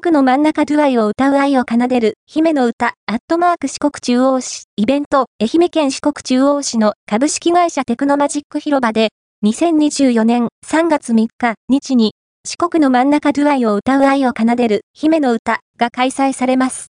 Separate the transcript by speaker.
Speaker 1: 国の真ん中ドゥアイを歌う愛を奏でる、姫の歌、アットマーク四国中央市、イベント、愛媛県四国中央市の株式会社テクノマジック広場で、2024年3月3日、日に、四国の真ん中ドゥアイを歌う愛を奏でる、姫の歌が開催されます。